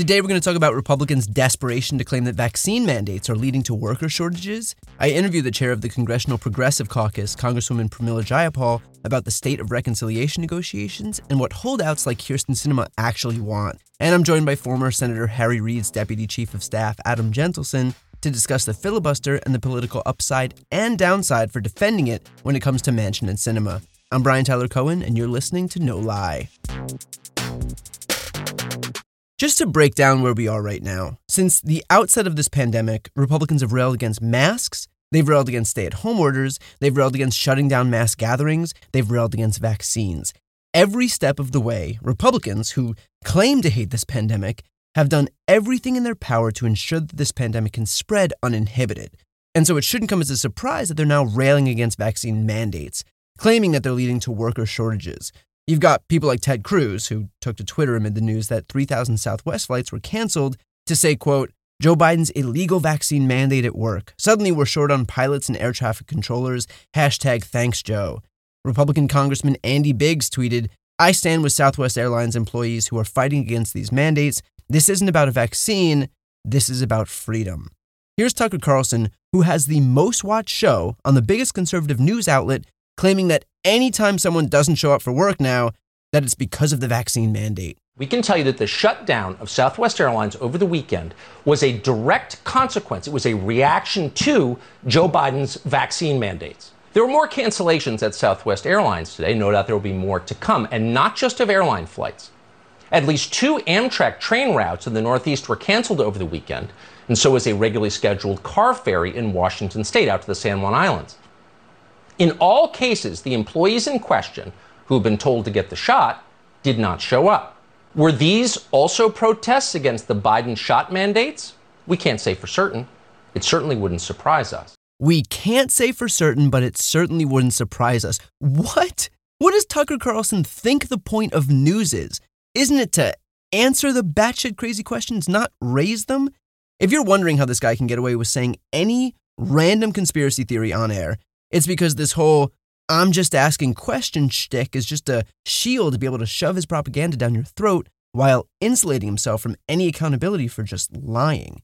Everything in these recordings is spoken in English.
Today, we're going to talk about Republicans' desperation to claim that vaccine mandates are leading to worker shortages. I interviewed the chair of the Congressional Progressive Caucus, Congresswoman Pramila Jayapal, about the state of reconciliation negotiations and what holdouts like Kyrsten Sinema actually want. And I'm joined by former Senator Harry Reid's Deputy Chief of Staff, Adam Jentleson, to discuss the filibuster and the political upside and downside for defending it when it comes to Manchin and Sinema. I'm Brian Tyler Cohen, and you're listening to No Lie. Just to break down where we are right now, since the outset of this pandemic, Republicans have railed against masks, they've railed against stay at home orders, they've railed against shutting down mass gatherings, they've railed against vaccines. Every step of the way, Republicans, who claim to hate this pandemic, have done everything in their power to ensure that this pandemic can spread uninhibited. And so it shouldn't come as a surprise that they're now railing against vaccine mandates, claiming that they're leading to worker shortages. You've got people like Ted Cruz, who took to Twitter amid the news that 3,000 Southwest flights were canceled to say, quote, Joe Biden's illegal vaccine mandate at work. Suddenly we're short on pilots and air traffic controllers. Hashtag thanks, Joe. Republican Congressman Andy Biggs tweeted, I stand with Southwest Airlines employees who are fighting against these mandates. This isn't about a vaccine, this is about freedom. Here's Tucker Carlson, who has the most watched show on the biggest conservative news outlet, claiming that anytime someone doesn't show up for work now, that it's because of the vaccine mandate. We can tell you that the shutdown of Southwest Airlines over the weekend was a direct consequence. It was a reaction to Joe Biden's vaccine mandates. There were more cancellations at Southwest Airlines today. No doubt there will be more to come, and not just of airline flights. At least two Amtrak train routes in the Northeast were canceled over the weekend, and so was a regularly scheduled car ferry in Washington state out to the San Juan Islands. In all cases, the employees in question, who had been told to get the shot, did not show up. Were these also protests against the Biden shot mandates? We can't say for certain. It certainly wouldn't surprise us. We can't say for certain, but it certainly wouldn't surprise us. What? What does Tucker Carlson think the point of news is? Isn't it to answer the batshit crazy questions, not raise them? If you're wondering how this guy can get away with saying any random conspiracy theory on air, it's because this whole I'm just asking questions shtick is just a shield to be able to shove his propaganda down your throat while insulating himself from any accountability for just lying.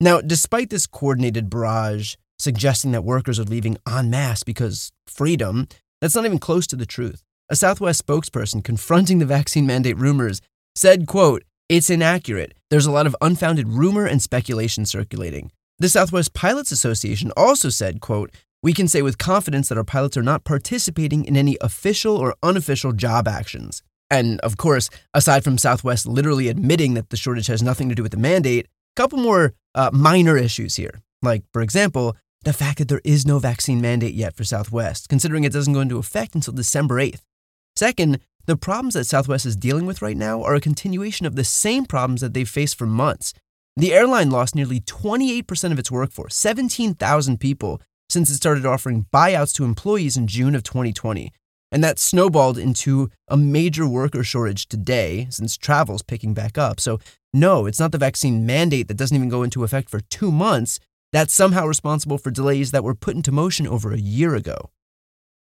Now, despite this coordinated barrage suggesting that workers are leaving en masse because freedom, that's not even close to the truth. A Southwest spokesperson confronting the vaccine mandate rumors said, quote, it's inaccurate. There's a lot of unfounded rumor and speculation circulating. The Southwest Pilots Association also said, quote, we can say with confidence that our pilots are not participating in any official or unofficial job actions. And of course, aside from Southwest literally admitting that the shortage has nothing to do with the mandate, a couple more uh, minor issues here. Like, for example, the fact that there is no vaccine mandate yet for Southwest, considering it doesn't go into effect until December 8th. Second, the problems that Southwest is dealing with right now are a continuation of the same problems that they've faced for months. The airline lost nearly 28% of its workforce, 17,000 people, since it started offering buyouts to employees in June of 2020. And that snowballed into a major worker shortage today since travel's picking back up. So, no, it's not the vaccine mandate that doesn't even go into effect for two months that's somehow responsible for delays that were put into motion over a year ago.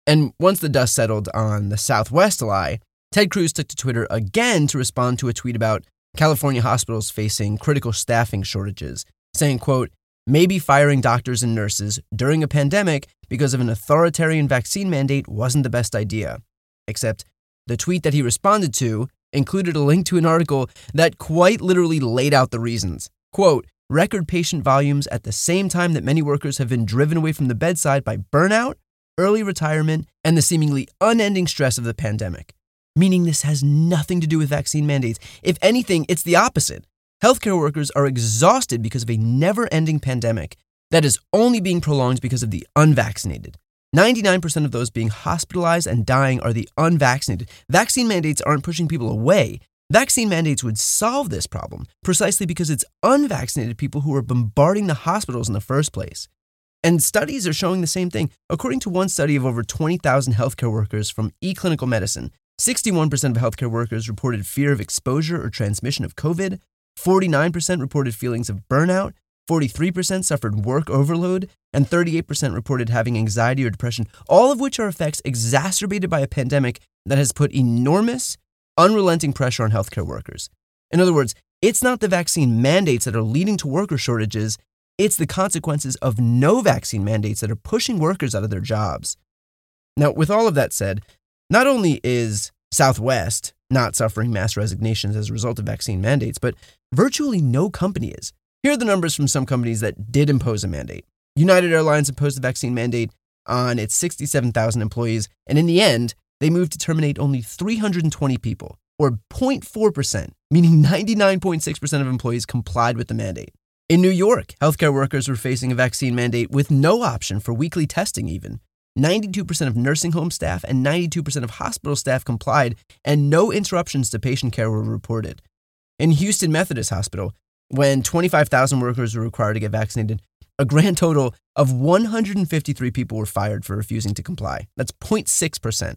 And once the dust settled on the Southwest lie, Ted Cruz took to Twitter again to respond to a tweet about California hospitals facing critical staffing shortages, saying, quote, Maybe firing doctors and nurses during a pandemic because of an authoritarian vaccine mandate wasn't the best idea. Except the tweet that he responded to included a link to an article that quite literally laid out the reasons. Quote, record patient volumes at the same time that many workers have been driven away from the bedside by burnout, early retirement, and the seemingly unending stress of the pandemic. Meaning this has nothing to do with vaccine mandates. If anything, it's the opposite. Healthcare workers are exhausted because of a never ending pandemic that is only being prolonged because of the unvaccinated. 99% of those being hospitalized and dying are the unvaccinated. Vaccine mandates aren't pushing people away, Vaccine mandates would solve this problem precisely because it's unvaccinated people who are bombarding the hospitals in the first place. And studies are showing the same thing. According to one study of over 20,000 healthcare workers from eClinical Medicine, 61% of healthcare workers reported fear of exposure or transmission of COVID, 49% reported feelings of burnout, 43% suffered work overload, and 38% reported having anxiety or depression, all of which are effects exacerbated by a pandemic that has put enormous, unrelenting pressure on healthcare workers. In other words, it's not the vaccine mandates that are leading to worker shortages, it's the consequences of no vaccine mandates that are pushing workers out of their jobs. Now, with all of that said, not only is Southwest not suffering mass resignations as a result of vaccine mandates, but virtually no company is. Here are the numbers from some companies that did impose a mandate. United Airlines imposed a vaccine mandate on its 67,000 employees, and in the end, they moved to terminate only 320 people, or 0.4%, meaning 99.6% of employees complied with the mandate. In New York, healthcare workers were facing a vaccine mandate with no option for weekly testing, even. 92% of nursing home staff and 92% of hospital staff complied, and no interruptions to patient care were reported. In Houston Methodist Hospital, when 25,000 workers were required to get vaccinated, a grand total of 153 people were fired for refusing to comply. That's 0.6%.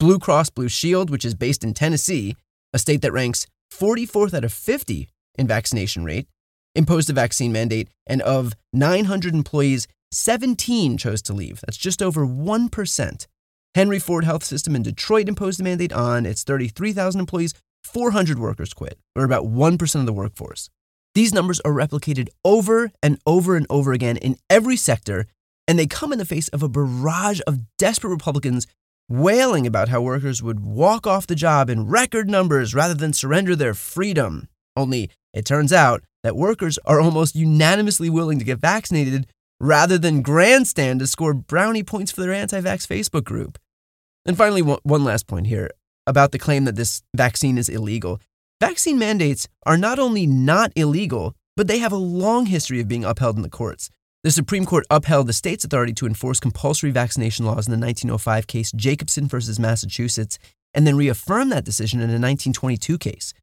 Blue Cross Blue Shield, which is based in Tennessee, a state that ranks 44th out of 50 in vaccination rate, imposed a vaccine mandate, and of 900 employees, 17 chose to leave. That's just over 1%. Henry Ford Health System in Detroit imposed a mandate on its 33,000 employees. 400 workers quit, or about 1% of the workforce. These numbers are replicated over and over and over again in every sector, and they come in the face of a barrage of desperate Republicans wailing about how workers would walk off the job in record numbers rather than surrender their freedom. Only it turns out that workers are almost unanimously willing to get vaccinated rather than grandstand to score brownie points for their anti vax Facebook group. And finally, one last point here about the claim that this vaccine is illegal. Vaccine mandates are not only not illegal, but they have a long history of being upheld in the courts. The Supreme Court upheld the state's authority to enforce compulsory vaccination laws in the 1905 case Jacobson versus Massachusetts, and then reaffirmed that decision in a 1922 case.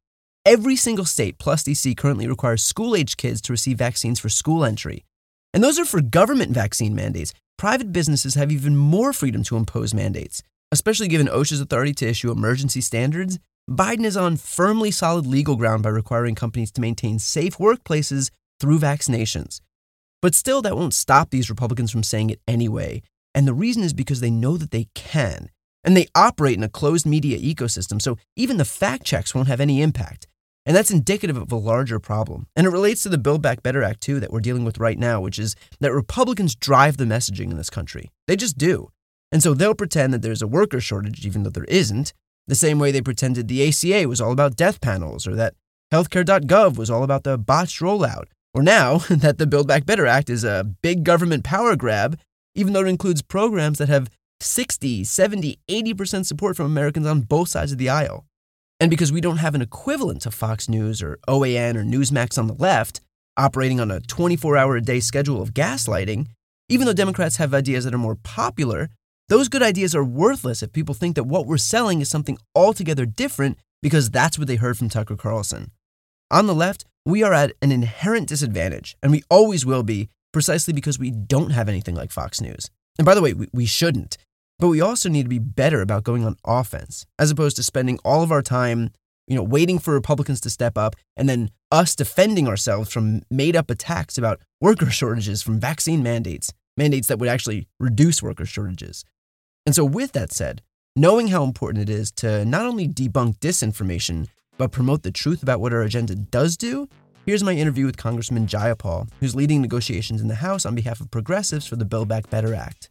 Every single state plus DC currently requires school age kids to receive vaccines for school entry. And those are for government vaccine mandates. Private businesses have even more freedom to impose mandates, especially given OSHA's authority to issue emergency standards Biden is on firmly solid legal ground by requiring companies to maintain safe workplaces through vaccinations. But still, that won't stop these Republicans from saying it anyway. And the reason is because they know that they can. And they operate in a closed media ecosystem, so even the fact checks won't have any impact. And that's indicative of a larger problem. And it relates to the Build Back Better Act, too, that we're dealing with right now, which is that Republicans drive the messaging in this country. They just do. And so they'll pretend that there's a worker shortage, even though there isn't, the same way they pretended the ACA was all about death panels, or that healthcare.gov was all about the botched rollout, or now that the Build Back Better Act is a big government power grab, even though it includes programs that have 60, 70, 80% support from Americans on both sides of the aisle. And because we don't have an equivalent to Fox News or OAN or Newsmax on the left, operating on a 24 hour a day schedule of gaslighting, even though Democrats have ideas that are more popular, those good ideas are worthless if people think that what we're selling is something altogether different because that's what they heard from Tucker Carlson. On the left, we are at an inherent disadvantage, and we always will be, precisely because we don't have anything like Fox News. And by the way, we, we shouldn't. But we also need to be better about going on offense, as opposed to spending all of our time, you know, waiting for Republicans to step up and then us defending ourselves from made up attacks about worker shortages from vaccine mandates, mandates that would actually reduce worker shortages. And so, with that said, knowing how important it is to not only debunk disinformation, but promote the truth about what our agenda does do, here's my interview with Congressman Jayapal, who's leading negotiations in the House on behalf of progressives for the Build Back Better Act.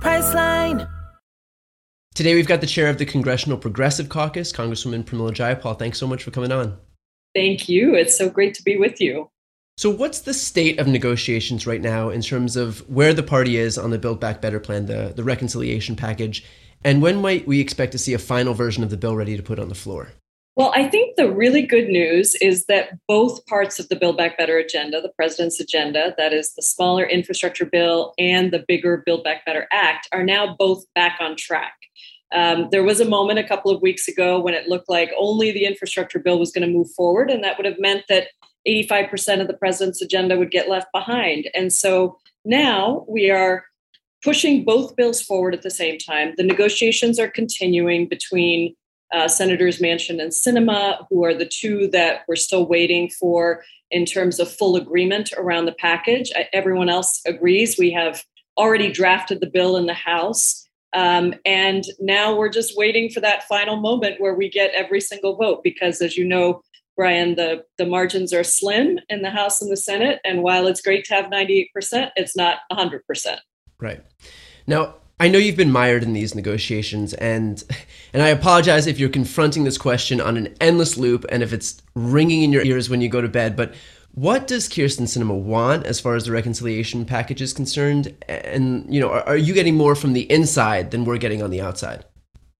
Priceline. Today we've got the chair of the Congressional Progressive Caucus, Congresswoman Pramila Jayapal. Thanks so much for coming on. Thank you. It's so great to be with you. So, what's the state of negotiations right now in terms of where the party is on the Build Back Better plan, the, the reconciliation package, and when might we expect to see a final version of the bill ready to put on the floor? Well, I think the really good news is that both parts of the Build Back Better agenda, the president's agenda, that is the smaller infrastructure bill and the bigger Build Back Better Act, are now both back on track. Um, there was a moment a couple of weeks ago when it looked like only the infrastructure bill was going to move forward, and that would have meant that 85% of the president's agenda would get left behind. And so now we are pushing both bills forward at the same time. The negotiations are continuing between uh, Senators Manchin and Sinema, who are the two that we're still waiting for in terms of full agreement around the package. Everyone else agrees. We have already drafted the bill in the House. Um, and now we're just waiting for that final moment where we get every single vote because, as you know, Brian, the, the margins are slim in the House and the Senate. And while it's great to have 98%, it's not 100%. Right. Now, I know you've been mired in these negotiations, and and I apologize if you're confronting this question on an endless loop and if it's ringing in your ears when you go to bed. But what does Kyrsten Sinema want as far as the reconciliation package is concerned? And you know, are, are you getting more from the inside than we're getting on the outside?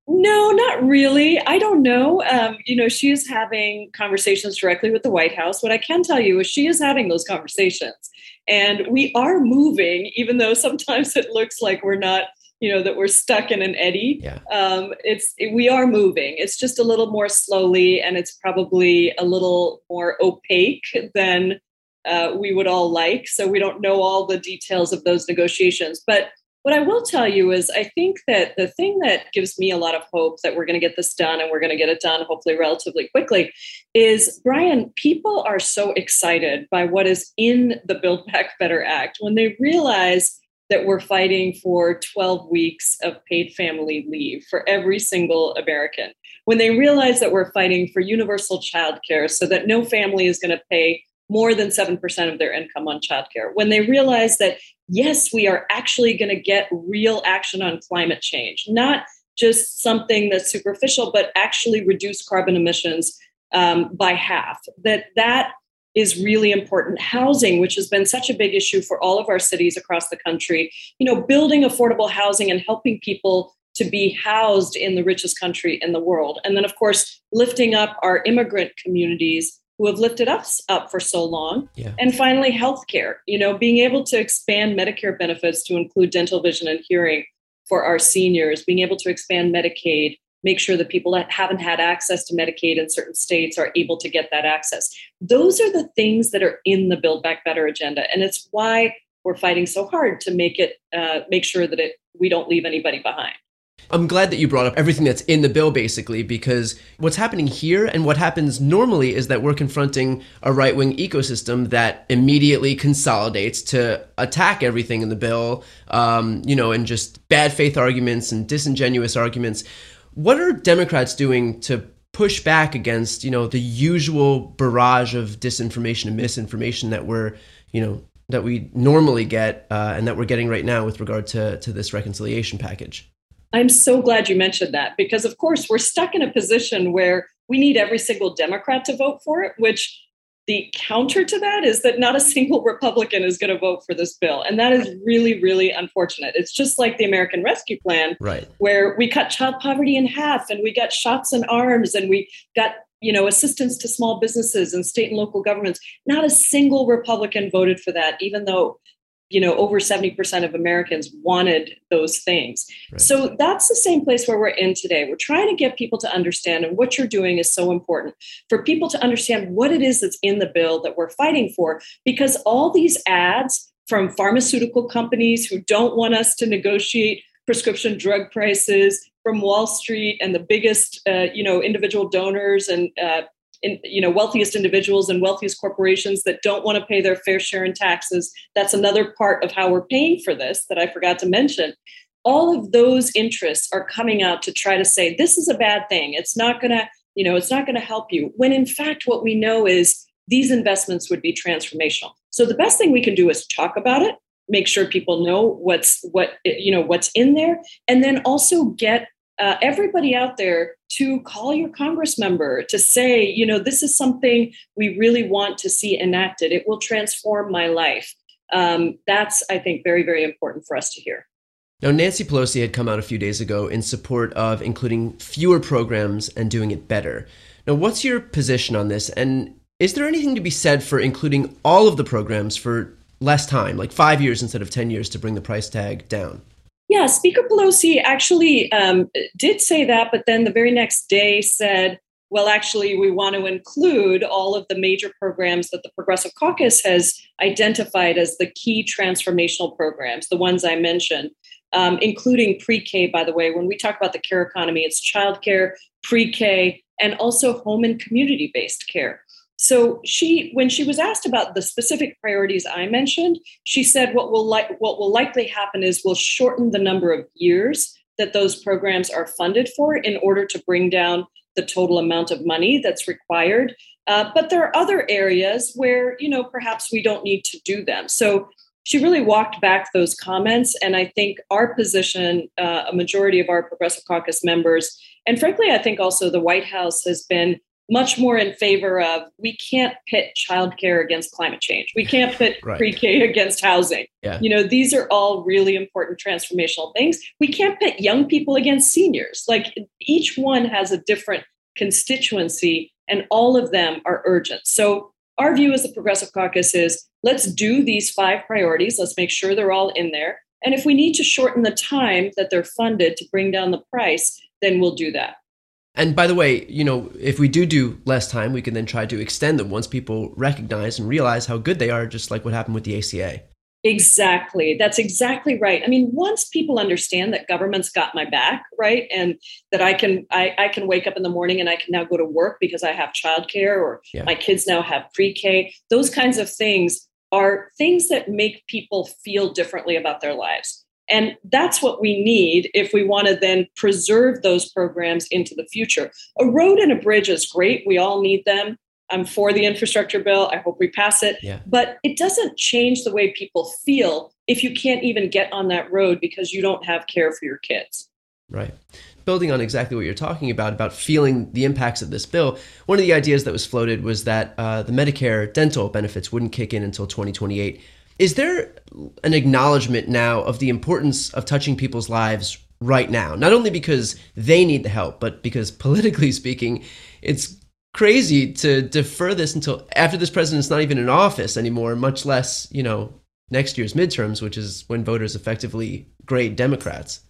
No, not really. I don't know. Um, you know, she is having conversations directly with the White House. What I can tell you is she is having those conversations. And we are moving, even though sometimes it looks like we're not, you know, that we're stuck in an eddy. Yeah. Um, it's it, we are moving. It's just a little more slowly, and it's probably a little more opaque than uh, we would all like. So we don't know all the details of those negotiations, but what I will tell you is, I think that the thing that gives me a lot of hope that we're going to get this done and we're going to get it done hopefully relatively quickly is Brian, people are so excited by what is in the Build Back Better Act when they realize that we're fighting for 12 weeks of paid family leave for every single American. When they realize that we're fighting for universal child care so that no family is going to pay more than 7% of their income on childcare. When they realize that, yes, we are actually going to get real action on climate change, not just something that's superficial, but actually reduce carbon emissions um, by half, that that is really important. Housing, which has been such a big issue for all of our cities across the country, you know, building affordable housing and helping people to be housed in the richest country in the world. And then, of course, lifting up our immigrant communities who have lifted us up for so long. Yeah. And finally, healthcare, you know, being able to expand Medicare benefits to include dental, vision, and hearing for our seniors, being able to expand Medicaid, make sure that people that haven't had access to Medicaid in certain states are able to get that access. Those are the things that are in the Build Back Better agenda. And it's why we're fighting so hard to make it, uh, make sure that it, we don't leave anybody behind. I'm glad that you brought up everything that's in the bill, basically, because what's happening here and what happens normally is that we're confronting a right wing ecosystem that immediately consolidates to attack everything in the bill, um, you know, and just bad faith arguments and disingenuous arguments. What are Democrats doing to push back against, you know, the usual barrage of disinformation and misinformation that we're, you know, that we normally get uh, and that we're getting right now with regard to, to this reconciliation package? I'm so glad you mentioned that because, of course, we're stuck in a position where we need every single Democrat to vote for it, which the counter to that is that not a single Republican is going to vote for this bill. And that is really, really unfortunate. It's just like the American Rescue Plan, right. where we cut child poverty in half and we got shots in arms and we got you know assistance to small businesses and state and local governments not a single republican voted for that even though you know over 70% of americans wanted those things right. so that's the same place where we're in today we're trying to get people to understand and what you're doing is so important for people to understand what it is that's in the bill that we're fighting for because all these ads from pharmaceutical companies who don't want us to negotiate prescription drug prices from wall street and the biggest uh, you know individual donors and uh, in, you know wealthiest individuals and wealthiest corporations that don't want to pay their fair share in taxes. That's another part of how we're paying for this that i forgot to mention. All of those interests are coming out to try to say this is a bad thing. It's not going to you know it's not going to help you when in fact what we know is these investments would be transformational. So the best thing we can do is talk about it make sure people know what's what you know what's in there and then also get uh, everybody out there to call your congress member to say, you know, this is something we really want to see enacted. It will transform my life. Um, that's, I think, very, very important for us to hear. Now, Nancy Pelosi had come out a few days ago in support of including fewer programs and doing it better. Now, what's your position on this? And is there anything to be said for including all of the programs for less time, like five years instead of 10 years, to bring the price tag down? Yeah, Speaker Pelosi actually um, did say that, but then the very next day said, well, actually, we want to include all of the major programs that the Progressive Caucus has identified as the key transformational programs, the ones I mentioned, um, including pre K, by the way. When we talk about the care economy, it's childcare, pre K, and also home and community based care. So she, when she was asked about the specific priorities I mentioned, she said what will li- what will likely happen is we'll shorten the number of years that those programs are funded for in order to bring down the total amount of money that's required. Uh, but there are other areas where you know perhaps we don't need to do them. So she really walked back those comments, and I think our position, uh, a majority of our Progressive Caucus members, and frankly, I think also the White House has been much more in favor of we can't pit childcare against climate change. We can't pit right. pre-K against housing. Yeah. You know, these are all really important transformational things. We can't pit young people against seniors. Like each one has a different constituency and all of them are urgent. So our view as the Progressive Caucus is let's do these five priorities. Let's make sure they're all in there. And if we need to shorten the time that they're funded to bring down the price, then we'll do that. And by the way, you know, if we do do less time, we can then try to extend them once people recognize and realize how good they are, just like what happened with the ACA. Exactly. That's exactly right. I mean, once people understand that government's got my back, right? And that I can I, I can wake up in the morning and I can now go to work because I have childcare or yeah. my kids now have pre-K, those kinds of things are things that make people feel differently about their lives. And that's what we need if we want to then preserve those programs into the future. A road and a bridge is great. We all need them. I'm for the infrastructure bill. I hope we pass it. Yeah. But it doesn't change the way people feel if you can't even get on that road because you don't have care for your kids. Right. Building on exactly what you're talking about, about feeling the impacts of this bill, one of the ideas that was floated was that uh, the Medicare dental benefits wouldn't kick in until 2028. Is there an acknowledgement now of the importance of touching people's lives right now? Not only because they need the help, but because politically speaking, it's crazy to defer this until after this president's not even in office anymore, much less, you know, next year's midterms, which is when voters effectively grade Democrats.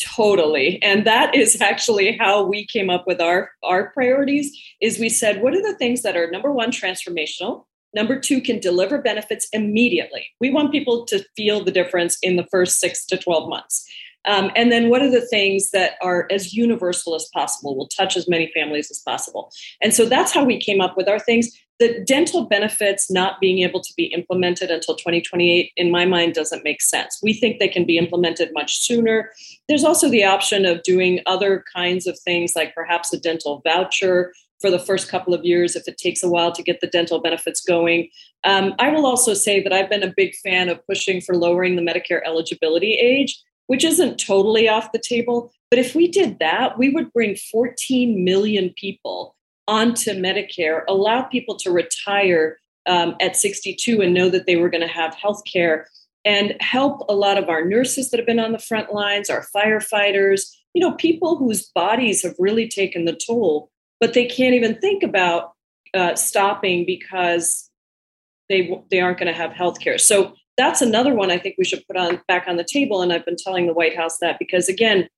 Totally. And that is actually how we came up with our our priorities is we said what are the things that are number 1 transformational, Number two, can deliver benefits immediately. We want people to feel the difference in the first six to 12 months. Um, and then what are the things that are as universal as possible, will touch as many families as possible? And so that's how we came up with our things. The dental benefits not being able to be implemented until 2028, in my mind, doesn't make sense. We think they can be implemented much sooner. There's also the option of doing other kinds of things, like perhaps a dental voucher for the first couple of years if it takes a while to get the dental benefits going. Um, I will also say that I've been a big fan of pushing for lowering the Medicare eligibility age, which isn't totally off the table. But if we did that, we would bring 14 million people onto Medicare, allow people to retire um, at 62 and know that they were going to have health care and help a lot of our nurses that have been on the front lines, our firefighters, you know, people whose bodies have really taken the toll but they can't even think about uh, stopping because they they aren't going to have health care. So that's another one I think we should put on back on the table. And I've been telling the White House that because again,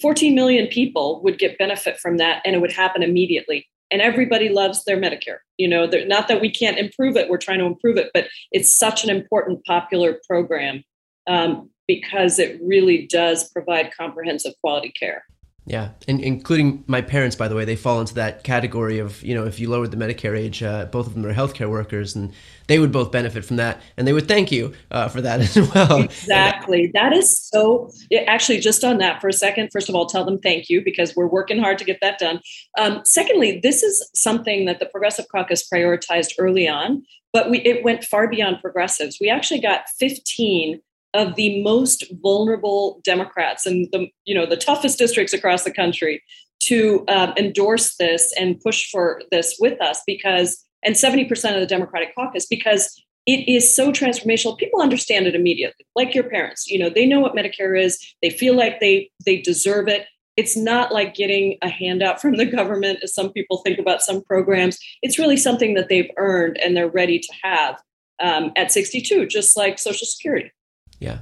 14 million people would get benefit from that, and it would happen immediately. And everybody loves their Medicare. You know, not that we can't improve it; we're trying to improve it, but it's such an important, popular program um, because it really does provide comprehensive quality care. Yeah, and including my parents, by the way, they fall into that category of you know if you lowered the Medicare age, uh, both of them are healthcare workers, and they would both benefit from that, and they would thank you uh, for that as well. Exactly, that is so. Actually, just on that for a second, first of all, tell them thank you because we're working hard to get that done. Um, secondly, this is something that the Progressive Caucus prioritized early on, but we it went far beyond progressives. We actually got 15 of the most vulnerable Democrats and the you know the toughest districts across the country to um, endorse this and push for this with us because and 70% of the Democratic caucus because it is so transformational. People understand it immediately like your parents. You know they know what medicare is. They feel like they they deserve it. It's not like getting a handout from the government as some people think about some programs. It's really something that they've earned and they're ready to have um, at 62 just like social security yeah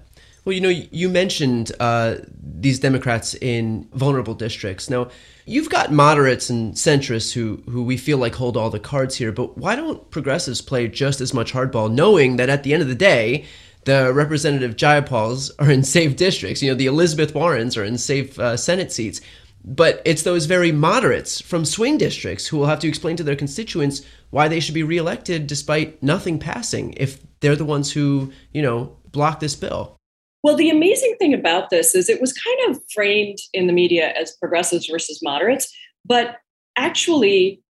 well, you know, you mentioned uh, these Democrats in vulnerable districts. Now, you've got moderates and centrists who who we feel like hold all the cards here, but why don't progressives play just as much hardball, knowing that at the end of the day, the Representative Jayapals are in safe districts. You know, the Elizabeth Warrens are in safe uh, Senate seats. But it's those very moderates from swing districts who will have to explain to their constituents why they should be reelected despite nothing passing if they're the ones who, you know, block this bill. Well, the amazing thing about this is it was kind of framed in the media as progressives versus moderates, but actually,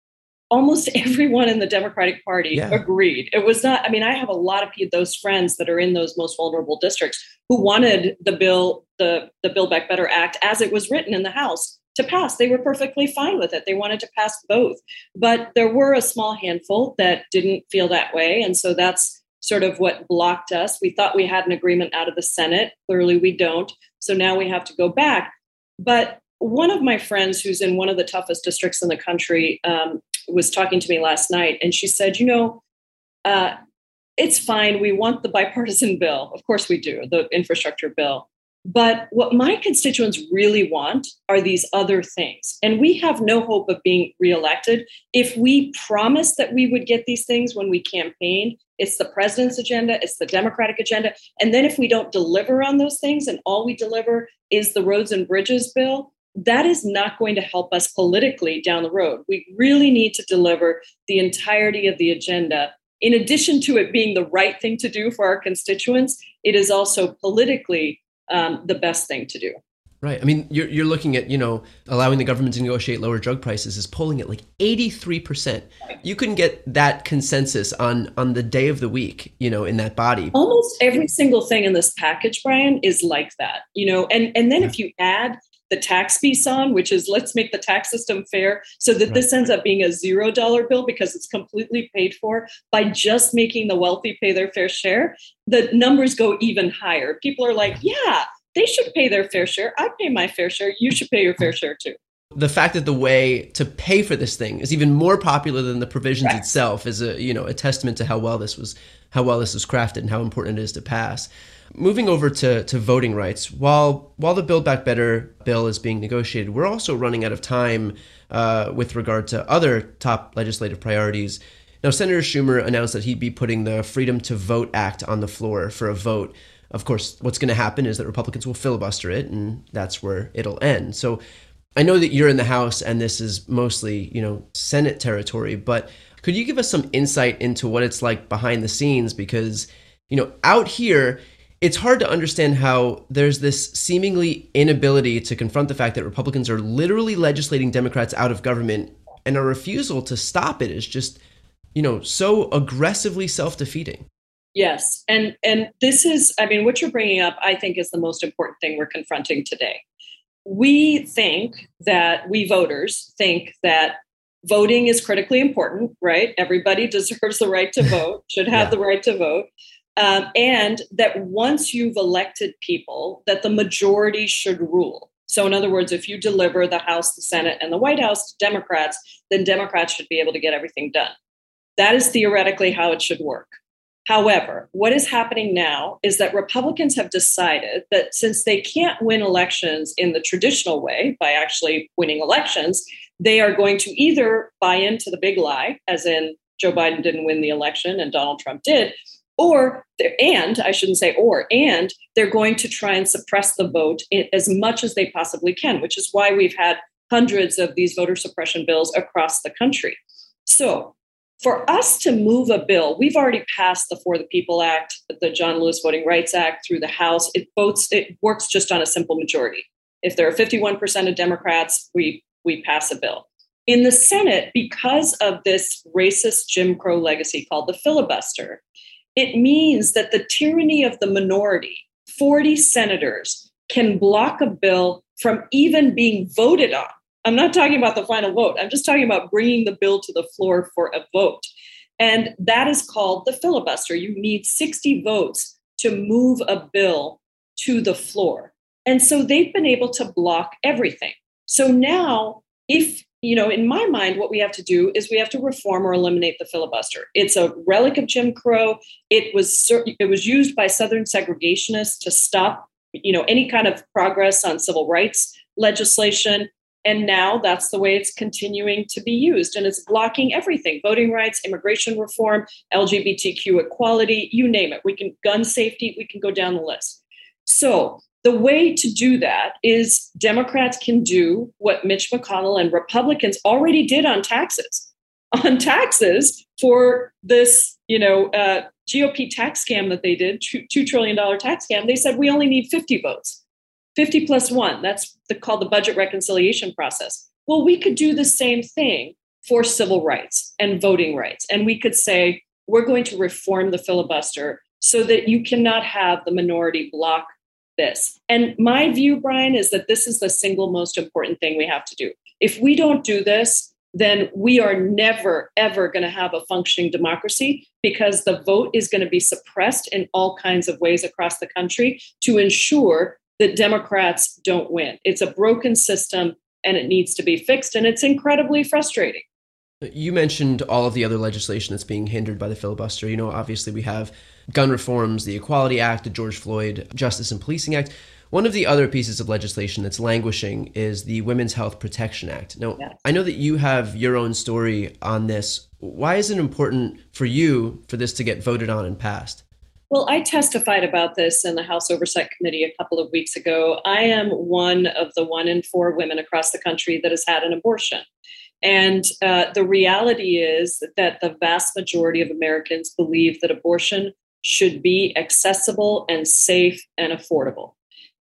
almost everyone in the Democratic Party yeah. agreed. It was not, I mean, I have a lot of those friends that are in those most vulnerable districts who wanted the bill, the, the Build Back Better Act, as it was written in the House to pass. They were perfectly fine with it. They wanted to pass both. But there were a small handful that didn't feel that way. And so that's sort of what blocked us. We thought we had an agreement out of the Senate. Clearly, we don't. So now we have to go back. But one of my friends, who's in one of the toughest districts in the country, um, was talking to me last night, and she said, "You know, uh, it's fine. We want the bipartisan bill. Of course, we do the infrastructure bill. But what my constituents really want are these other things. And we have no hope of being reelected. If we promise that we would get these things when we campaigned, it's the president's agenda, it's the Democratic agenda. And then if we don't deliver on those things and all we deliver is the roads and bridges bill, that is not going to help us politically down the road. We really need to deliver the entirety of the agenda. In addition to it being the right thing to do for our constituents, it is also politically um, the best thing to do. Right. I mean, you're, you're looking at, you know, allowing the government to negotiate lower drug prices is polling at like 83%. You couldn't get that consensus on on the day of the week, you know, in that body. Almost every single thing in this package, Brian, is like that, you know, and, and then yeah. if you add the tax piece on, which is let's make the tax system fair so that right. this ends up being a zero dollar bill because it's completely paid for by just making the wealthy pay their fair share, the numbers go even higher. People are like, yeah, they should pay their fair share. I pay my fair share. You should pay your fair share too. The fact that the way to pay for this thing is even more popular than the provisions right. itself is a you know a testament to how well this was how well this was crafted and how important it is to pass. Moving over to, to voting rights, while while the Build Back Better bill is being negotiated, we're also running out of time uh, with regard to other top legislative priorities. Now, Senator Schumer announced that he'd be putting the Freedom to Vote Act on the floor for a vote. Of course, what's going to happen is that Republicans will filibuster it, and that's where it'll end. So I know that you're in the House and this is mostly, you know, Senate territory, but could you give us some insight into what it's like behind the scenes? Because, you know, out here, it's hard to understand how there's this seemingly inability to confront the fact that Republicans are literally legislating Democrats out of government and a refusal to stop it is just, you know, so aggressively self-defeating. Yes. And and this is I mean what you're bringing up I think is the most important thing we're confronting today. We think that we voters think that voting is critically important, right? Everybody deserves the right to vote, should have yeah. the right to vote. Um, and that once you've elected people, that the majority should rule. So, in other words, if you deliver the House, the Senate, and the White House to Democrats, then Democrats should be able to get everything done. That is theoretically how it should work. However, what is happening now is that Republicans have decided that since they can't win elections in the traditional way by actually winning elections, they are going to either buy into the big lie, as in Joe Biden didn't win the election and Donald Trump did, or and I shouldn't say or, and they're going to try and suppress the vote as much as they possibly can, which is why we've had hundreds of these voter suppression bills across the country. So for us to move a bill, we've already passed the For the People Act, the John Lewis Voting Rights Act through the House. It votes, it works just on a simple majority. If there are 51% of Democrats, we we pass a bill. In the Senate, because of this racist Jim Crow legacy called the filibuster, it means that the tyranny of the minority 40 senators can block a bill from even being voted on. I'm not talking about the final vote. I'm just talking about bringing the bill to the floor for a vote. And that is called the filibuster. You need 60 votes to move a bill to the floor. And so they've been able to block everything. So now, if you know, in my mind, what we have to do is we have to reform or eliminate the filibuster. It's a relic of Jim Crow. It was it was used by Southern segregationists to stop, you know, any kind of progress on civil rights legislation. And now that's the way it's continuing to be used. And it's blocking everything voting rights, immigration reform, LGBTQ equality, you name it. We can, gun safety, we can go down the list. So the way to do that is Democrats can do what Mitch McConnell and Republicans already did on taxes. On taxes for this, you know, uh, GOP tax scam that they did, $2 trillion tax scam, they said we only need 50 votes. 50 plus one. That's the, called the budget reconciliation process. Well, we could do the same thing for civil rights and voting rights. And we could say, we're going to reform the filibuster so that you cannot have the minority block this. And my view, Brian, is that this is the single most important thing we have to do. If we don't do this, then we are never, ever going to have a functioning democracy because the vote is going to be suppressed in all kinds of ways across the country to ensure that Democrats don't win. It's a broken system and it needs to be fixed. And it's incredibly frustrating. You mentioned all of the other legislation that's being hindered by the filibuster. You know, obviously, we have gun reforms, the Equality Act, the George Floyd Justice and Policing Act. One of the other pieces of legislation that's languishing is the Women's Health Protection Act. Now, yes. I know that you have your own story on this. Why is it important for you for this to get voted on and passed? Well, I testified about this in the House Oversight Committee a couple of weeks ago. I am one of the one in four women across the country that has had an abortion. And uh, the reality is that the vast majority of Americans believe that abortion should be accessible and safe and affordable.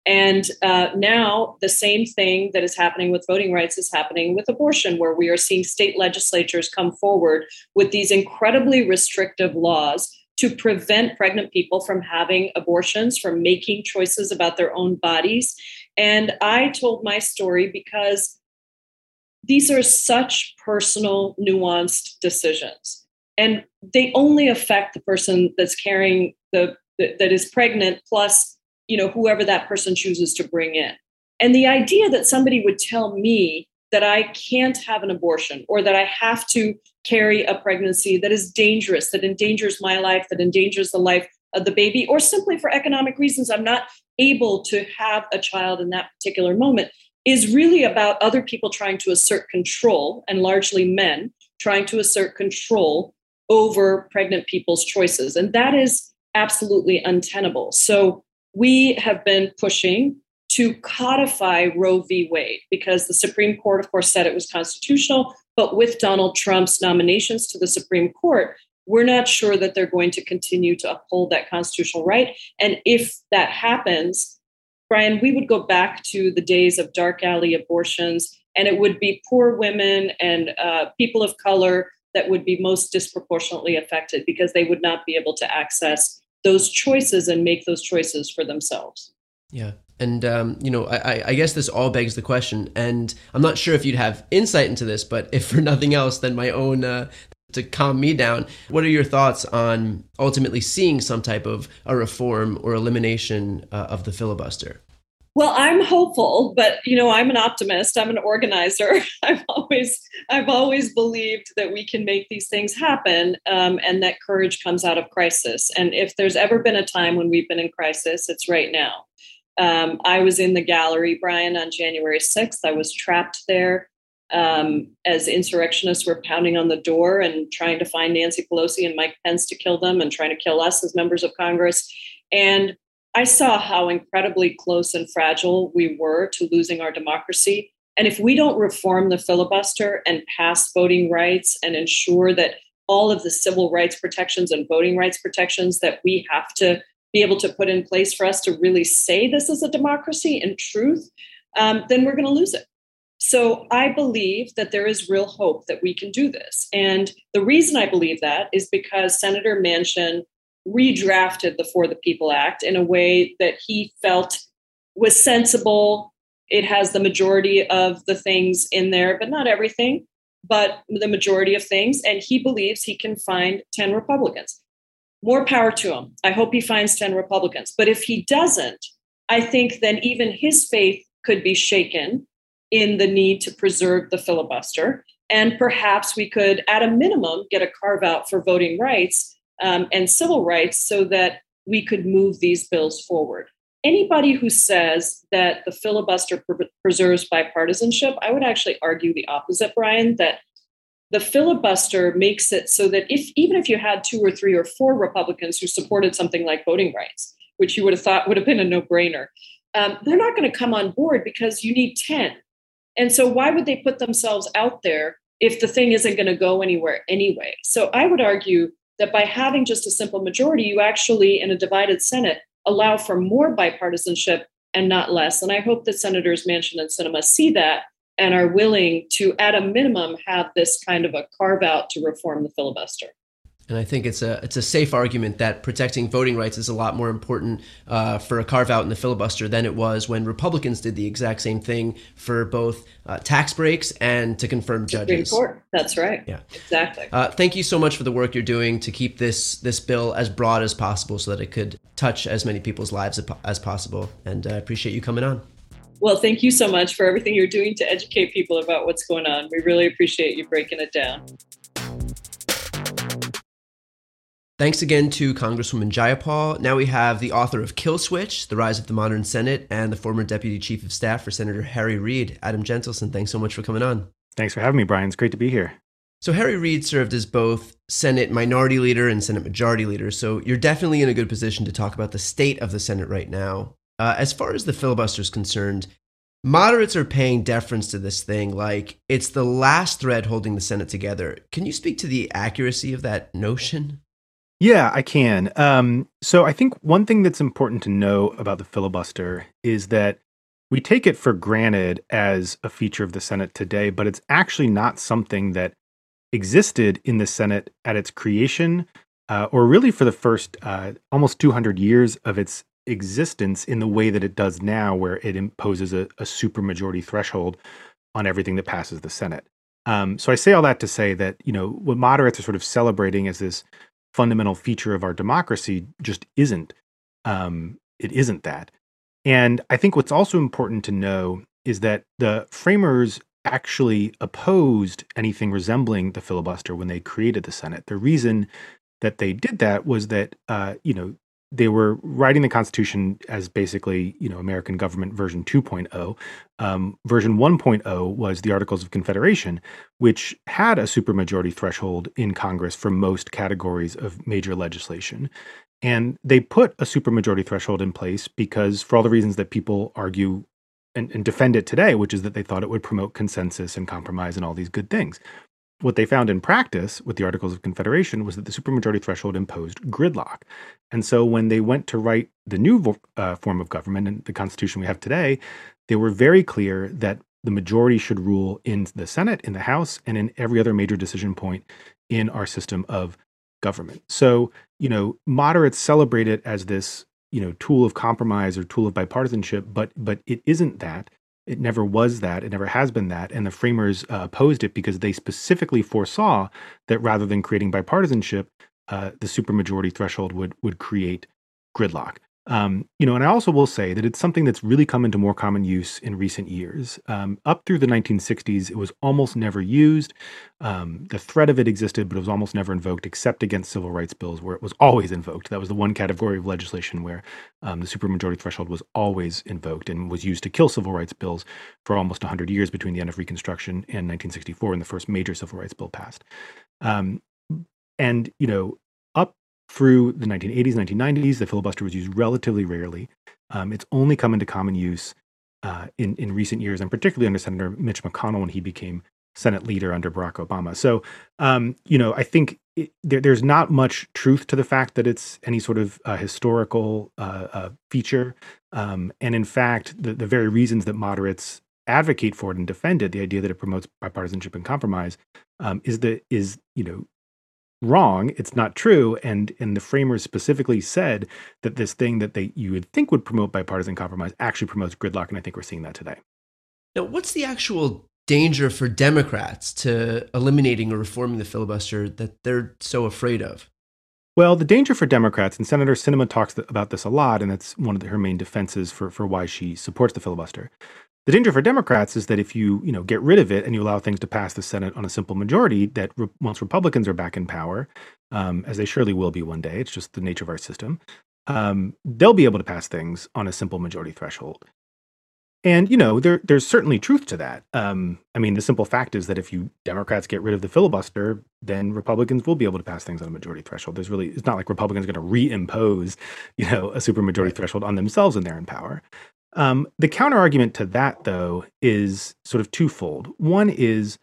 And uh, now, the same thing that is happening with voting rights is happening with abortion, where we are seeing state legislatures come forward with these incredibly restrictive laws to prevent pregnant people from having abortions, from making choices about their own bodies. And I told my story because these are such personal, nuanced decisions. And they only affect the person that's carrying the, that is pregnant, plus, you know, whoever that person chooses to bring in. And the idea that somebody would tell me that I can't have an abortion or that I have to carry a pregnancy that is dangerous, that endangers my life, that endangers the life of the baby, or simply for economic reasons, I'm not able to have a child in that particular moment, is really about other people trying to assert control, and largely men trying to assert control over pregnant people's choices. And that is absolutely untenable. So we have been pushing to codify Roe v. Wade because the Supreme Court, of course, said it was constitutional. But with Donald Trump's nominations to the Supreme Court, we're not sure that they're going to continue to uphold that constitutional right. And if that happens, Brian, we would go back to the days of dark alley abortions, and it would be poor women and uh, people of color that would be most disproportionately affected because they would not be able to access those choices and make those choices for themselves. Yeah. And um, you know, I, I, guess this all begs the question, and I'm not sure if you'd have insight into this, but if for nothing else, then my own uh, to calm me down. What are your thoughts on ultimately seeing some type of a reform or elimination uh, of the filibuster? Well, I'm hopeful, but you know, I'm an optimist. I'm an organizer. I've always, I've always believed that we can make these things happen, um, and that courage comes out of crisis. And if there's ever been a time when we've been in crisis, it's right now. Um, I was in the gallery, Brian, on January 6th. I was trapped there um, as insurrectionists were pounding on the door and trying to find Nancy Pelosi and Mike Pence to kill them and trying to kill us as members of Congress. And I saw how incredibly close and fragile we were to losing our democracy. And if we don't reform the filibuster and pass voting rights and ensure that all of the civil rights protections and voting rights protections that we have to be able to put in place for us to really say this is a democracy in truth, um, then we're going to lose it. So I believe that there is real hope that we can do this. And the reason I believe that is because Senator Manchin redrafted the For the People Act in a way that he felt was sensible. It has the majority of the things in there, but not everything, but the majority of things. And he believes he can find 10 Republicans. More power to him. I hope he finds 10 Republicans. But if he doesn't, I think then even his faith could be shaken in the need to preserve the filibuster. And perhaps we could, at a minimum, get a carve out for voting rights um, and civil rights so that we could move these bills forward. Anybody who says that the filibuster pre- preserves bipartisanship, I would actually argue the opposite, Brian, that the filibuster makes it so that if even if you had two or three or four Republicans who supported something like voting rights, which you would have thought would have been a no-brainer, um, they're not going to come on board because you need 10. And so why would they put themselves out there if the thing isn't going to go anywhere anyway? So I would argue that by having just a simple majority, you actually, in a divided Senate, allow for more bipartisanship and not less. And I hope that Senators Manchin and Sinema see that and are willing to, at a minimum, have this kind of a carve out to reform the filibuster. And I think it's a it's a safe argument that protecting voting rights is a lot more important uh, for a carve out in the filibuster than it was when Republicans did the exact same thing for both uh, tax breaks and to confirm judges. Supreme Court. That's right. Yeah, exactly. Uh, thank you so much for the work you're doing to keep this this bill as broad as possible, so that it could touch as many people's lives as possible. And I appreciate you coming on. Well, thank you so much for everything you're doing to educate people about what's going on. We really appreciate you breaking it down. Thanks again to Congresswoman Jayapal. Now we have the author of Kill Switch, The Rise of the Modern Senate, and the former Deputy Chief of Staff for Senator Harry Reid. Adam Jentleson, thanks so much for coming on. Thanks for having me, Brian. It's great to be here. So, Harry Reid served as both Senate Minority Leader and Senate Majority Leader, so you're definitely in a good position to talk about the state of the Senate right now. Uh, as far as the filibuster is concerned, moderates are paying deference to this thing like it's the last thread holding the Senate together. Can you speak to the accuracy of that notion? Yeah, I can. Um, so I think one thing that's important to know about the filibuster is that we take it for granted as a feature of the Senate today, but it's actually not something that existed in the Senate at its creation, uh, or really for the first uh, almost 200 years of its existence in the way that it does now, where it imposes a, a supermajority threshold on everything that passes the Senate. Um, so I say all that to say that you know what moderates are sort of celebrating as this fundamental feature of our democracy just isn't. Um, it isn't that. And I think what's also important to know is that the framers actually opposed anything resembling the filibuster when they created the Senate. The reason that they did that was that, uh, you know, they were writing the Constitution as basically, you know, American government version 2.0. Um, version 1.0 was the Articles of Confederation, which had a supermajority threshold in Congress for most categories of major legislation. And they put a supermajority threshold in place because, for all the reasons that people argue and, and defend it today, which is that they thought it would promote consensus and compromise and all these good things. What they found in practice with the Articles of Confederation was that the supermajority threshold imposed gridlock. And so when they went to write the new uh, form of government and the Constitution we have today, they were very clear that the majority should rule in the Senate, in the House, and in every other major decision point in our system of government. So, you know, moderates celebrate it as this, you know, tool of compromise or tool of bipartisanship, but but it isn't that. It never was that. It never has been that. And the framers uh, opposed it because they specifically foresaw that rather than creating bipartisanship, uh, the supermajority threshold would would create gridlock. Um, you know, and I also will say that it's something that's really come into more common use in recent years. Um, up through the 1960s, it was almost never used. Um, the threat of it existed, but it was almost never invoked, except against civil rights bills, where it was always invoked. That was the one category of legislation where um, the supermajority threshold was always invoked and was used to kill civil rights bills for almost 100 years between the end of Reconstruction and 1964, when the first major civil rights bill passed. Um, and you know, through the 1980s, 1990s, the filibuster was used relatively rarely. Um, it's only come into common use uh, in in recent years, and particularly under Senator Mitch McConnell when he became Senate leader under Barack Obama. So, um, you know, I think it, there, there's not much truth to the fact that it's any sort of uh, historical uh, feature. Um, and in fact, the, the very reasons that moderates advocate for it and defend it, the idea that it promotes bipartisanship and compromise, um, is that is you know wrong. It's not true. And and the framers specifically said that this thing that they you would think would promote bipartisan compromise actually promotes gridlock, and I think we're seeing that today. Now, what's the actual danger for Democrats to eliminating or reforming the filibuster that they're so afraid of? Well, the danger for Democrats, and Senator Sinema talks about this a lot, and that's one of her main defenses for, for why she supports the filibuster. The danger for Democrats is that if you, you know, get rid of it and you allow things to pass the Senate on a simple majority, that re- once Republicans are back in power, um, as they surely will be one day, it's just the nature of our system, um, they'll be able to pass things on a simple majority threshold. And you know, there there's certainly truth to that. Um, I mean, the simple fact is that if you Democrats get rid of the filibuster, then Republicans will be able to pass things on a majority threshold. There's really it's not like Republicans are going to reimpose, you know, a supermajority threshold on themselves when they're in power. Um, the counter argument to that, though, is sort of twofold. One is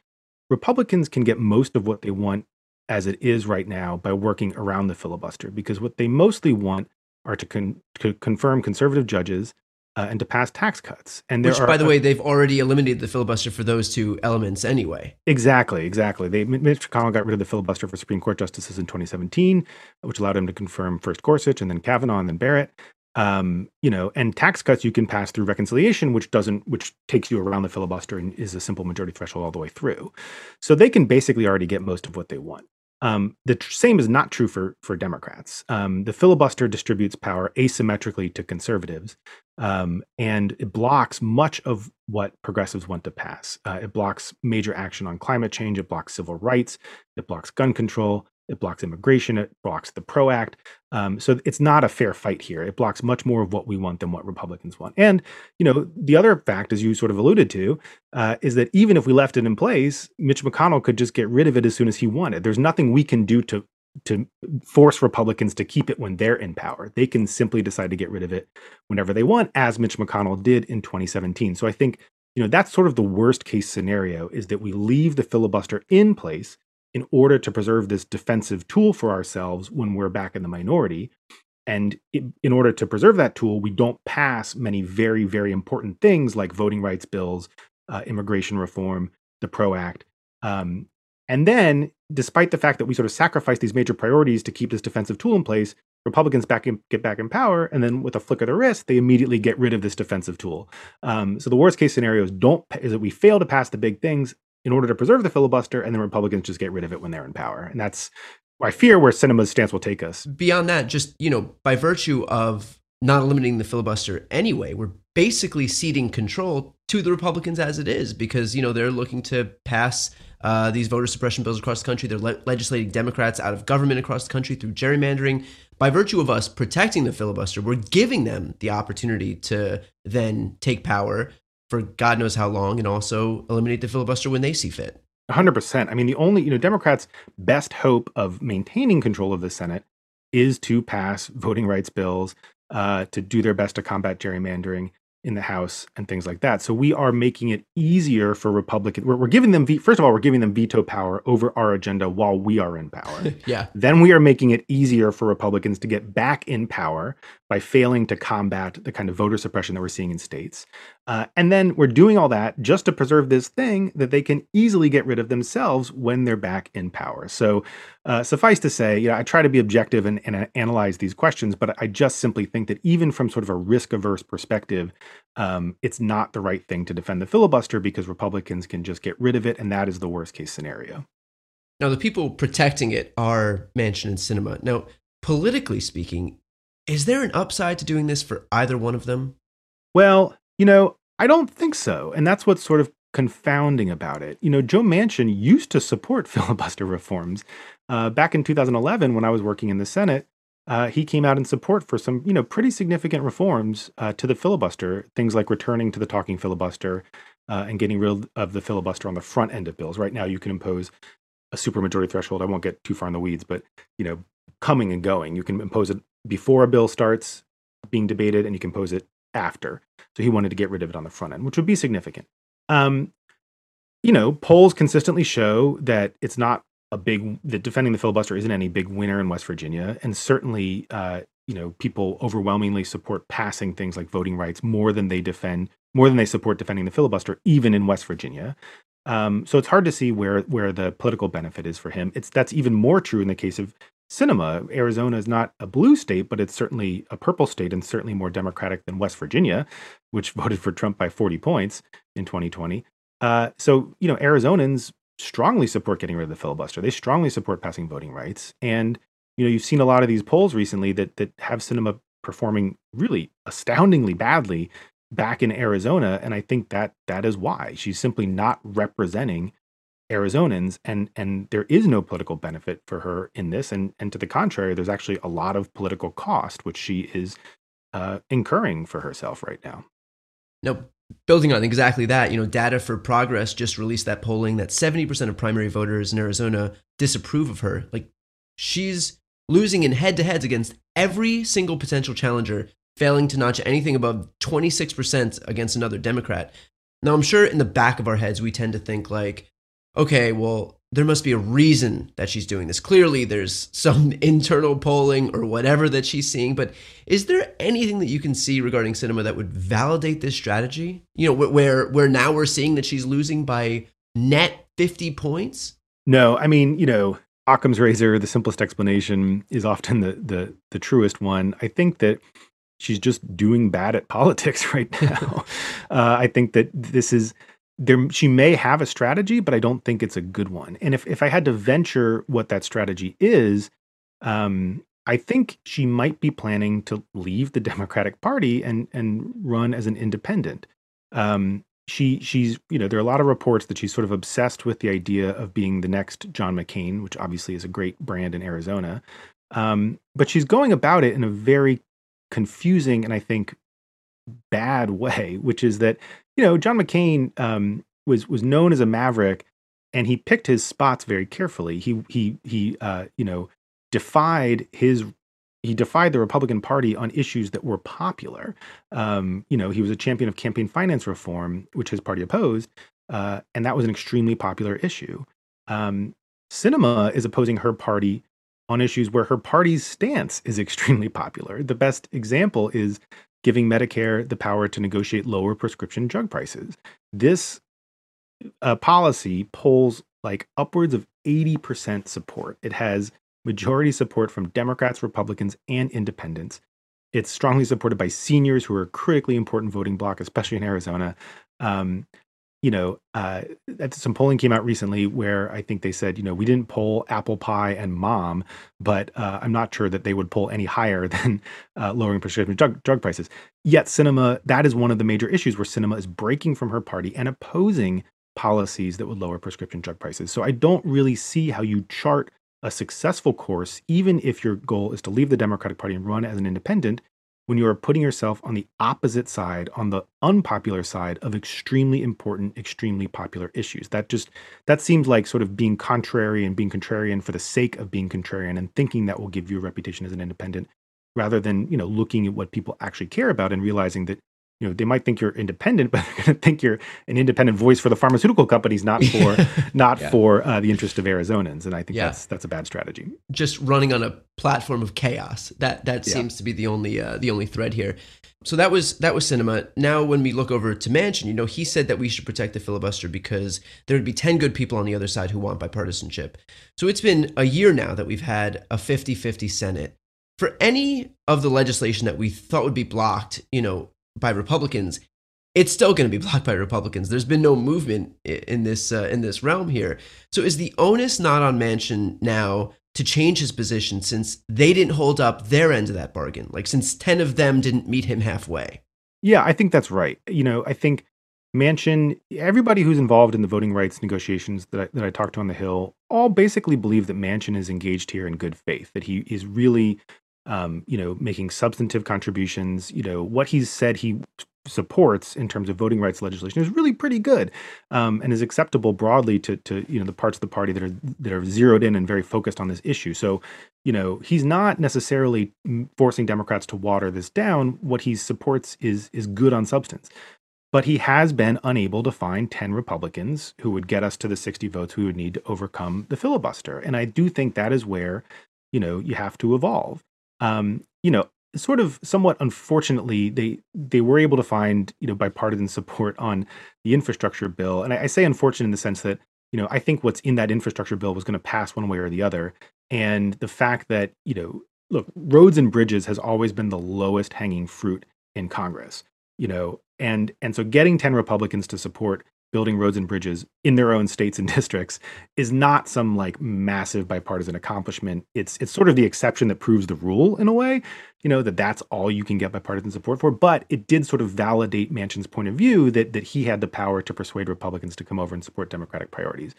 Republicans can get most of what they want as it is right now by working around the filibuster, because what they mostly want are to, con- to confirm conservative judges uh, and to pass tax cuts. And which, are, by the way, they've already eliminated the filibuster for those two elements anyway. Exactly, exactly. They Mitch McConnell got rid of the filibuster for Supreme Court justices in 2017, which allowed him to confirm first Gorsuch and then Kavanaugh and then Barrett. Um, you know, and tax cuts you can pass through reconciliation, which doesn't, which takes you around the filibuster and is a simple majority threshold all the way through. So they can basically already get most of what they want. Um, the tr- same is not true for for Democrats. Um, the filibuster distributes power asymmetrically to conservatives, um, and it blocks much of what progressives want to pass. Uh, it blocks major action on climate change. It blocks civil rights. It blocks gun control. It blocks immigration. It blocks the PRO Act. Um, so it's not a fair fight here. It blocks much more of what we want than what Republicans want. And you know, the other fact, as you sort of alluded to, uh, is that even if we left it in place, Mitch McConnell could just get rid of it as soon as he wanted. There's nothing we can do to to force Republicans to keep it when they're in power. They can simply decide to get rid of it whenever they want, as Mitch McConnell did in 2017. So I think you know that's sort of the worst case scenario is that we leave the filibuster in place in order to preserve this defensive tool for ourselves when we're back in the minority. And in order to preserve that tool, we don't pass many very, very important things like voting rights bills, uh, immigration reform, the PRO Act. Um, and then, despite the fact that we sort of sacrifice these major priorities to keep this defensive tool in place, Republicans back in, get back in power, and then with a flick of the wrist, they immediately get rid of this defensive tool. Um, so the worst case scenario is don't is that we fail to pass the big things, in order to preserve the filibuster, and then Republicans just get rid of it when they're in power. And that's, I fear, where Sinema's stance will take us. Beyond that, just, you know, by virtue of not eliminating the filibuster anyway, we're basically ceding control to the Republicans as it is because, you know, they're looking to pass uh, these voter suppression bills across the country. They're le- legislating Democrats out of government across the country through gerrymandering. By virtue of us protecting the filibuster, we're giving them the opportunity to then take power for God knows how long and also eliminate the filibuster when they see fit. 100%. I mean, the only, you know, Democrats' best hope of maintaining control of the Senate is to pass voting rights bills, uh, to do their best to combat gerrymandering, in the House and things like that. So we are making it easier for Republicans. We're, we're giving them, first of all, we're giving them veto power over our agenda while we are in power. yeah. Then we are making it easier for Republicans to get back in power by failing to combat the kind of voter suppression that we're seeing in states. Uh, and then we're doing all that just to preserve this thing that they can easily get rid of themselves when they're back in power. So uh, suffice to say, you know, I try to be objective and, and analyze these questions, but I just simply think that even from sort of a risk averse perspective, um, it's not the right thing to defend the filibuster because Republicans can just get rid of it, and that is the worst case scenario. Now, the people protecting it are Manchin and Sinema. Now, politically speaking, is there an upside to doing this for either one of them? Well, you know, I don't think so. And that's what's sort of confounding about it. You know, Joe Manchin used to support filibuster reforms. Uh, back in 2011, when I was working in the Senate, uh, he came out in support for some, you know, pretty significant reforms uh, to the filibuster. Things like returning to the talking filibuster uh, and getting rid of the filibuster on the front end of bills. Right now, you can impose a supermajority threshold. I won't get too far in the weeds, but you know, coming and going, you can impose it before a bill starts being debated, and you can pose it after. So he wanted to get rid of it on the front end, which would be significant. Um, you know, polls consistently show that it's not a big that defending the filibuster isn't any big winner in West Virginia, and certainly, uh, you know, people overwhelmingly support passing things like voting rights more than they defend more than they support defending the filibuster, even in West Virginia. Um, so it's hard to see where where the political benefit is for him. It's that's even more true in the case of Sinema. Arizona is not a blue state, but it's certainly a purple state and certainly more democratic than West Virginia, which voted for Trump by 40 points in 2020. Uh, so you know, Arizonans strongly support getting rid of the filibuster. They strongly support passing voting rights, and you know, you've seen a lot of these polls recently that that have Sinema performing really astoundingly badly back in Arizona, and I think that that is why she's simply not representing Arizonans, and and there is no political benefit for her in this, and and to the contrary, there's actually a lot of political cost which she is uh, incurring for herself right now. No, building on exactly that, you know, Data for Progress just released that polling that 70% of primary voters in Arizona disapprove of her. Like she's losing in head to heads against every single potential challenger failing to notch anything above 26% against another Democrat. Now, I'm sure in the back of our heads, we tend to think, like, okay, well, there must be a reason that she's doing this. Clearly, there's some internal polling or whatever that she's seeing. But is there anything that you can see regarding Sinema that would validate this strategy? You know, where where now we're seeing that she's losing by net 50 points? No, I mean, you know, Occam's razor, the simplest explanation is often the the the truest one. I think that she's just doing bad at politics right now. uh, I think that this is there. She may have a strategy, but I don't think it's a good one. And if if I had to venture what that strategy is, um, I think she might be planning to leave the Democratic Party and and run as an independent. Um, she she's you know there are a lot of reports that she's sort of obsessed with the idea of being the next John McCain, which obviously is a great brand in Arizona. Um, but she's going about it in a very confusing and I think bad way, which is that you know John McCain um, was was known as a maverick, and he picked his spots very carefully. He he he uh, you know defied his he defied the Republican Party on issues that were popular. Um, you know, he was a champion of campaign finance reform, which his party opposed, uh, and that was an extremely popular issue. Um, Sinema is opposing her party on issues where her party's stance is extremely popular. The best example is giving Medicare the power to negotiate lower prescription drug prices. This uh, policy polls like upwards of 80% support. It has majority support from Democrats, Republicans, and independents. It's strongly supported by seniors who are a critically important voting bloc, especially in Arizona. Um, you know, uh, some polling came out recently where I think they said, you know, we didn't poll apple pie and mom, but uh, I'm not sure that they would poll any higher than uh, lowering prescription drug, drug prices. Yet, Sinema, that is one of the major issues where Sinema is breaking from her party and opposing policies that would lower prescription drug prices. So I don't really see how you chart a successful course, even if your goal is to leave the Democratic Party and run as an independent, when you are putting yourself on the opposite side, on the unpopular side of extremely important, extremely popular issues. That just that seems like sort of being contrary and being contrarian for the sake of being contrarian and thinking that will give you a reputation as an independent rather than, you know, looking at what people actually care about and realizing that you know they might think you're independent but they're going to think you're an independent voice for the pharmaceutical companies not for not yeah. for uh, the interest of arizonans and i think yeah. that's that's a bad strategy just running on a platform of chaos that that yeah. seems to be the only uh, the only thread here so that was that was Sinema now when we look over to Manchin you know he said that we should protect the filibuster because there would be 10 good people on the other side who want bipartisanship so it's been a year now that we've had a 50-50 senate for any of the legislation that we thought would be blocked, you know, by Republicans, it's still going to be blocked by Republicans. There's been no movement in this uh, in this realm here. So is the onus not on Manchin now to change his position since they didn't hold up their end of that bargain? Like since 10 of them didn't meet him halfway. Yeah, I think that's right. You know, I think Manchin, everybody who's involved in the voting rights negotiations that I, that I talked to on the Hill, all basically believe that Manchin is engaged here in good faith, that he is really um, you know, making substantive contributions. You know, what he's said he supports in terms of voting rights legislation is really pretty good um, and is acceptable broadly to to you know the parts of the party that are that are zeroed in and very focused on this issue. So you know he's not necessarily forcing Democrats to water this down. What he supports is is good on substance. But he has been unable to find 10 Republicans who would get us to the 60 votes we would need to overcome the filibuster. And I do think that is where, you know, you have to evolve. Um, you know, sort of somewhat unfortunately, they they were able to find you know bipartisan support on the infrastructure bill, and I, I say unfortunate in the sense that you know I think what's in that infrastructure bill was going to pass one way or the other, and the fact that you know look roads and bridges has always been the lowest hanging fruit in Congress, you know, and and so getting ten Republicans to support building roads and bridges in their own states and districts is not some like massive bipartisan accomplishment. It's it's sort of the exception that proves the rule in a way, you know, that that's all you can get bipartisan support for, but it did sort of validate Manchin's point of view that that he had the power to persuade Republicans to come over and support democratic priorities.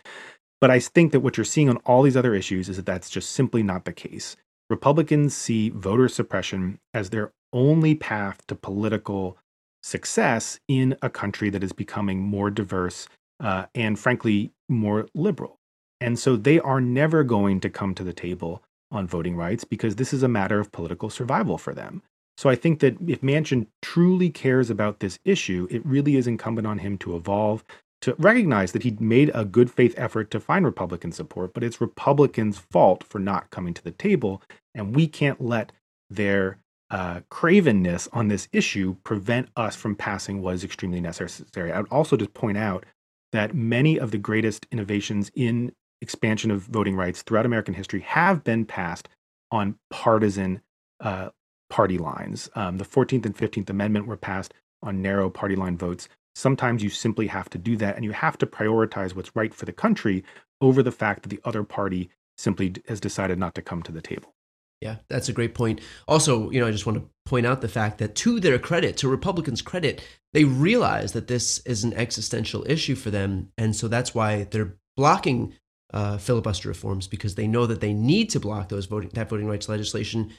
But I think that what you're seeing on all these other issues is that that's just simply not the case. Republicans see voter suppression as their only path to political success in a country that is becoming more diverse uh, and, frankly, more liberal. And so they are never going to come to the table on voting rights because this is a matter of political survival for them. So I think that if Manchin truly cares about this issue, it really is incumbent on him to evolve, to recognize that he made a good faith effort to find Republican support, but it's Republicans' fault for not coming to the table. And we can't let their uh, cravenness on this issue prevent us from passing what is extremely necessary. I would also just point out that many of the greatest innovations in expansion of voting rights throughout American history have been passed on partisan uh, party lines. Um, the 14th and 15th Amendment were passed on narrow party line votes. Sometimes you simply have to do that, and you have to prioritize what's right for the country over the fact that the other party simply has decided not to come to the table. Yeah, that's a great point. Also, you know, I just want to point out the fact that to their credit, to Republicans' credit, they realize that this is an existential issue for them. And so that's why they're blocking uh, filibuster reforms because they know that they need to block those voting, that voting rights legislation.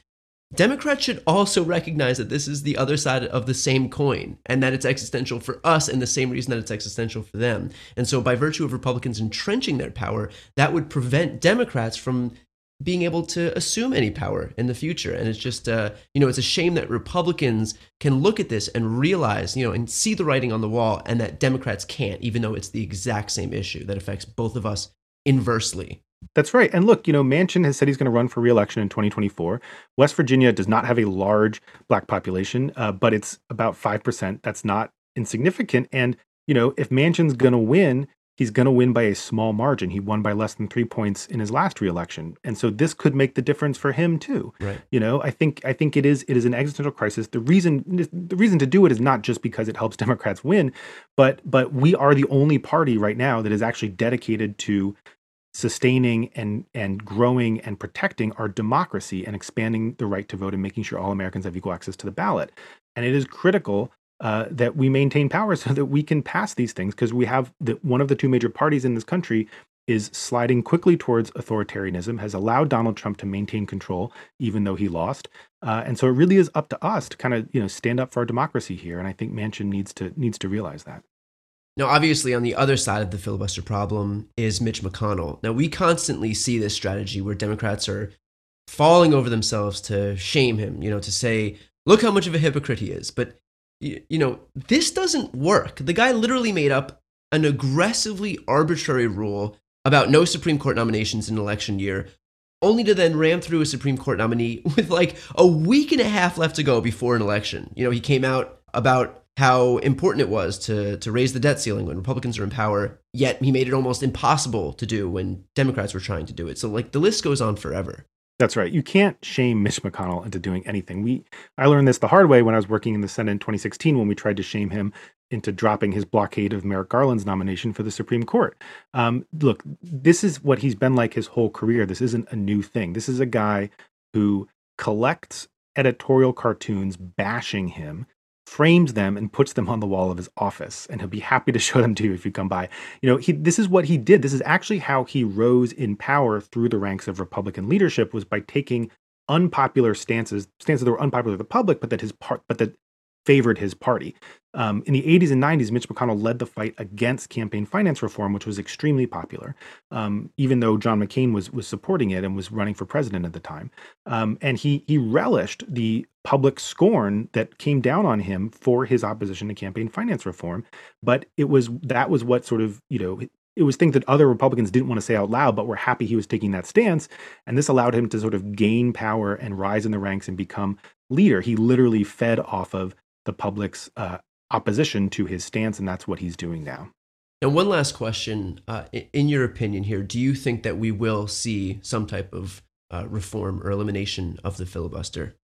Democrats should also recognize that this is the other side of the same coin and that it's existential for us and the same reason that it's existential for them. And so, by virtue of Republicans entrenching their power, that would prevent Democrats from being able to assume any power in the future. And it's just, uh, you know, it's a shame that Republicans can look at this and realize, you know, and see the writing on the wall, and that Democrats can't, even though it's the exact same issue that affects both of us inversely. That's right. And look, you know, Manchin has said he's going to run for reelection in 2024. West Virginia does not have a large black population, uh, but it's about 5%. That's not insignificant. And, you know, if Manchin's going to win, he's going to win by a small margin. He won by less than three points in his last reelection, and so this could make the difference for him too. Right. You know, I think I think it is it is an existential crisis. The reason the reason to do it is not just because it helps Democrats win, but but we are the only party right now that is actually dedicated to sustaining and and growing and protecting our democracy and expanding the right to vote and making sure all Americans have equal access to the ballot. And it is critical uh, that we maintain power so that we can pass these things because we have the, one of the two major parties in this country is sliding quickly towards authoritarianism has allowed donald trump to maintain control even though he lost uh, and so it really is up to us to kind of you know stand up for our democracy here and i think manchin needs to needs to realize that now, obviously, on the other side of the filibuster problem is Mitch McConnell. Now, we constantly see this strategy where Democrats are falling over themselves to shame him, you know, to say, look how much of a hypocrite he is. But you know, this doesn't work. The guy literally made up an aggressively arbitrary rule about no Supreme Court nominations in election year, only to then ram through a Supreme Court nominee with like a week and a half left to go before an election. You know, he came out about how important it was to to raise the debt ceiling when Republicans are in power, yet he made it almost impossible to do when Democrats were trying to do it. So like the list goes on forever. That's right. You can't shame Mitch McConnell into doing anything. We I learned this the hard way when I was working in the Senate in 2016 when we tried to shame him into dropping his blockade of Merrick Garland's nomination for the Supreme Court. Um, look, this is what he's been like his whole career. This isn't a new thing. This is a guy who collects editorial cartoons bashing him frames them and puts them on the wall of his office and he'll be happy to show them to you if you come by. You know he this is what he did. This is actually how he rose in power through the ranks of republican leadership was by taking unpopular stances stances that were unpopular to the public but that his part but that favored his party. Um, in the 80s and 90s, Mitch McConnell led the fight against campaign finance reform, which was extremely popular, um, even though John McCain was was supporting it and was running for president at the time. Um, and he he relished the public scorn that came down on him for his opposition to campaign finance reform. But it was that was what sort of you know it was things that other Republicans didn't want to say out loud, but were happy he was taking that stance. And this allowed him to sort of gain power and rise in the ranks and become leader. He literally fed off of the public's uh, opposition to his stance, and that's what he's doing now. And one last question. Uh, in your opinion, here, do you think that we will see some type of uh, reform or elimination of the filibuster?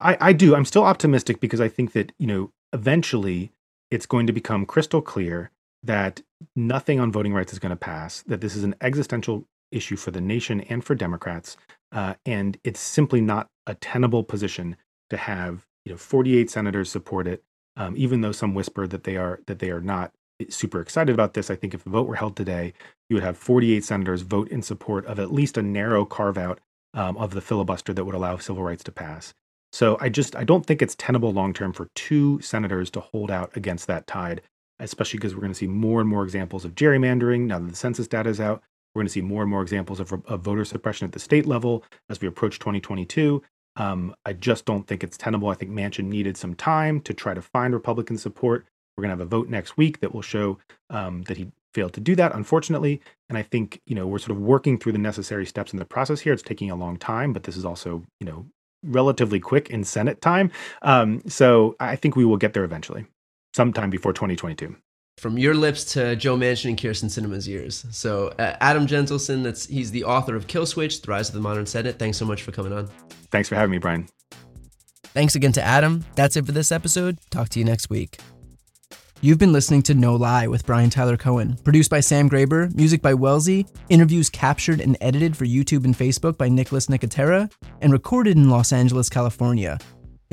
I, I do. I'm still optimistic because I think that, you know, eventually it's going to become crystal clear that nothing on voting rights is going to pass, that this is an existential issue for the nation and for Democrats. Uh, and it's simply not a tenable position to have you know 48 senators support it, um, even though some whisper that they are that they are not super excited about this. I think if the vote were held today, you would have 48 senators vote in support of at least a narrow carve out um, of the filibuster that would allow civil rights to pass. So I just I don't think it's tenable long term for two senators to hold out against that tide, especially because we're going to see more and more examples of gerrymandering now that the census data is out. We're going to see more and more examples of, of voter suppression at the state level as we approach 2022. Um, I just don't think it's tenable. I think Manchin needed some time to try to find Republican support. We're going to have a vote next week that will show um, that he failed to do that, unfortunately. And I think you know we're sort of working through the necessary steps in the process here. It's taking a long time, but this is also you know relatively quick in Senate time. Um, so I think we will get there eventually, sometime before 2022 from your lips to Joe Manchin and Kyrsten Sinema's ears. So uh, Adam Jentleson, that's he's the author of Kill Switch: The Rise of the Modern Senate. Thanks so much for coming on. Thanks for having me, Brian. Thanks again to Adam. That's it for this episode. Talk to you next week. You've been listening to No Lie with Brian Tyler Cohen, produced by Sam Graber, music by Wellesley, interviews captured and edited for YouTube and Facebook by Nicholas Nicotera, and recorded in Los Angeles, California.